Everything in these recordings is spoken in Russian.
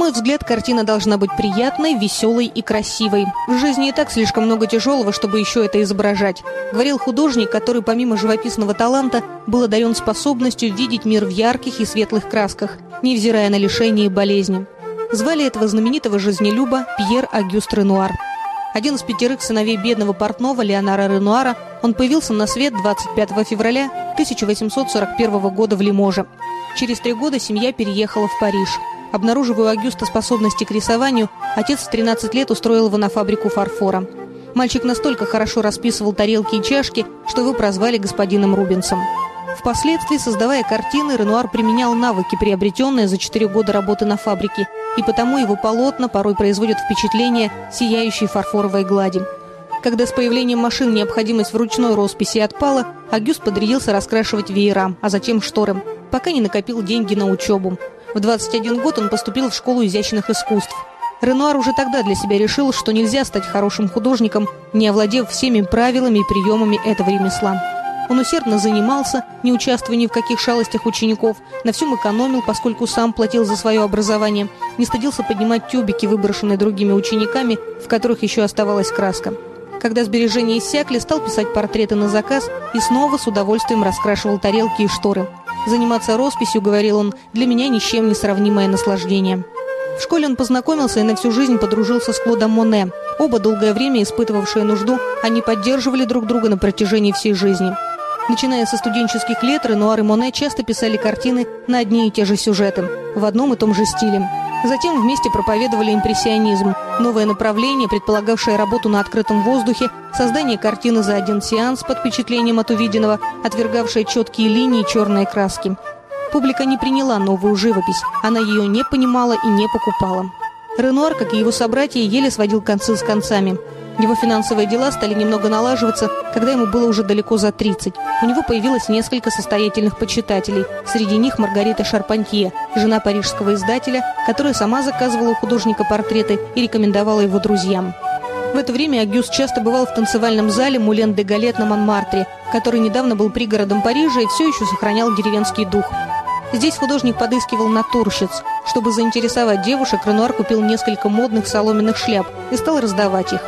мой взгляд, картина должна быть приятной, веселой и красивой. В жизни и так слишком много тяжелого, чтобы еще это изображать. Говорил художник, который помимо живописного таланта был одарен способностью видеть мир в ярких и светлых красках, невзирая на лишения и болезни. Звали этого знаменитого жизнелюба Пьер Агюст Ренуар. Один из пятерых сыновей бедного портного Леонара Ренуара, он появился на свет 25 февраля 1841 года в Лиможе. Через три года семья переехала в Париж. Обнаруживая у Агюста способности к рисованию, отец в 13 лет устроил его на фабрику фарфора. Мальчик настолько хорошо расписывал тарелки и чашки, что его прозвали господином Рубинсом. Впоследствии, создавая картины, Ренуар применял навыки, приобретенные за 4 года работы на фабрике, и потому его полотна порой производят впечатление сияющей фарфоровой глади. Когда с появлением машин необходимость в ручной росписи отпала, Агюст подрядился раскрашивать веера, а затем шторы, пока не накопил деньги на учебу. В 21 год он поступил в школу изящных искусств. Ренуар уже тогда для себя решил, что нельзя стать хорошим художником, не овладев всеми правилами и приемами этого ремесла. Он усердно занимался, не участвуя ни в каких шалостях учеников, на всем экономил, поскольку сам платил за свое образование, не стыдился поднимать тюбики, выброшенные другими учениками, в которых еще оставалась краска. Когда сбережения иссякли, стал писать портреты на заказ и снова с удовольствием раскрашивал тарелки и шторы. Заниматься росписью, говорил он, для меня ни с чем не сравнимое наслаждение. В школе он познакомился и на всю жизнь подружился с Клодом Моне. Оба долгое время испытывавшие нужду, они поддерживали друг друга на протяжении всей жизни. Начиная со студенческих лет, Ренуар и Моне часто писали картины на одни и те же сюжеты, в одном и том же стиле. Затем вместе проповедовали импрессионизм, новое направление, предполагавшее работу на открытом воздухе, создание картины за один сеанс под впечатлением от увиденного, отвергавшее четкие линии и черные краски. Публика не приняла новую живопись, она ее не понимала и не покупала. Ренуар, как и его собратья, еле сводил концы с концами. Его финансовые дела стали немного налаживаться, когда ему было уже далеко за 30. У него появилось несколько состоятельных почитателей. Среди них Маргарита Шарпантье, жена парижского издателя, которая сама заказывала у художника портреты и рекомендовала его друзьям. В это время Агюс часто бывал в танцевальном зале Мулен де Галет на Монмартре, который недавно был пригородом Парижа и все еще сохранял деревенский дух. Здесь художник подыскивал натурщиц. Чтобы заинтересовать девушек, Ренуар купил несколько модных соломенных шляп и стал раздавать их.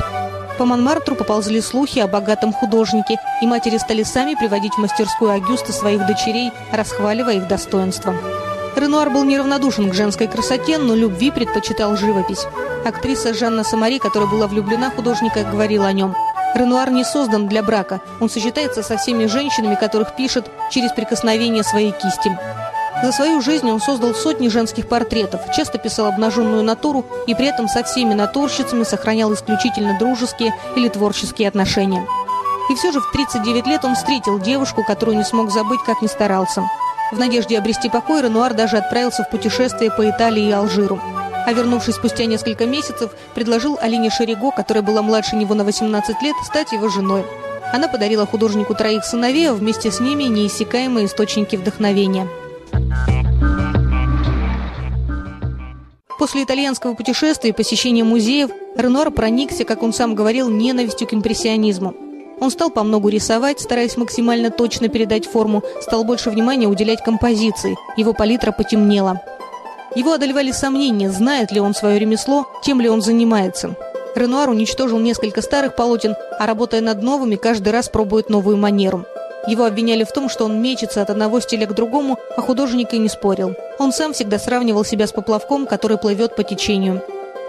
По Монмартру поползли слухи о богатом художнике, и матери стали сами приводить в мастерскую Агюста своих дочерей, расхваливая их достоинства. Ренуар был неравнодушен к женской красоте, но любви предпочитал живопись. Актриса Жанна Самари, которая была влюблена в художника, говорила о нем. Ренуар не создан для брака. Он сочетается со всеми женщинами, которых пишет через прикосновение своей кисти. За свою жизнь он создал сотни женских портретов, часто писал обнаженную натуру и при этом со всеми натурщицами сохранял исключительно дружеские или творческие отношения. И все же в 39 лет он встретил девушку, которую не смог забыть, как ни старался. В надежде обрести покой Ренуар даже отправился в путешествие по Италии и Алжиру. А вернувшись спустя несколько месяцев, предложил Алине Шериго, которая была младше него на 18 лет, стать его женой. Она подарила художнику троих сыновей, а вместе с ними неиссякаемые источники вдохновения – После итальянского путешествия и посещения музеев Ренуар проникся, как он сам говорил, ненавистью к импрессионизму. Он стал по многу рисовать, стараясь максимально точно передать форму, стал больше внимания уделять композиции, его палитра потемнела. Его одолевали сомнения, знает ли он свое ремесло, тем ли он занимается. Ренуар уничтожил несколько старых полотен, а работая над новыми, каждый раз пробует новую манеру. Его обвиняли в том, что он мечется от одного стиля к другому, а художник и не спорил. Он сам всегда сравнивал себя с поплавком, который плывет по течению.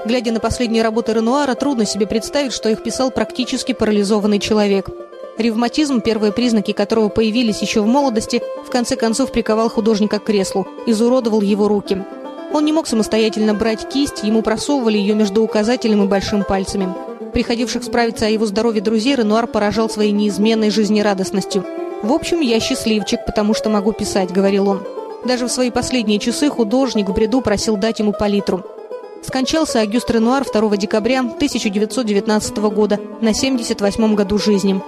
Глядя на последние работы Ренуара, трудно себе представить, что их писал практически парализованный человек. Ревматизм, первые признаки которого появились еще в молодости, в конце концов приковал художника к креслу, изуродовал его руки. Он не мог самостоятельно брать кисть, ему просовывали ее между указателем и большим пальцами. Приходивших справиться о его здоровье друзей Ренуар поражал своей неизменной жизнерадостностью – «В общем, я счастливчик, потому что могу писать», — говорил он. Даже в свои последние часы художник в бреду просил дать ему палитру. Скончался Агюст Ренуар 2 декабря 1919 года на 78 году жизни.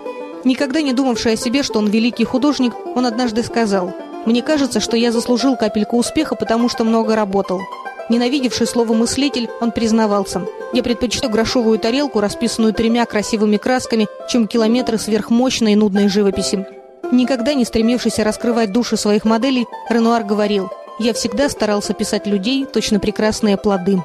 Никогда не думавший о себе, что он великий художник, он однажды сказал «Мне кажется, что я заслужил капельку успеха, потому что много работал». Ненавидевший слово «мыслитель», он признавался «Я предпочитаю грошовую тарелку, расписанную тремя красивыми красками, чем километры сверхмощной и нудной живописи». Никогда не стремившийся раскрывать души своих моделей, Ренуар говорил Я всегда старался писать людей, точно прекрасные плоды.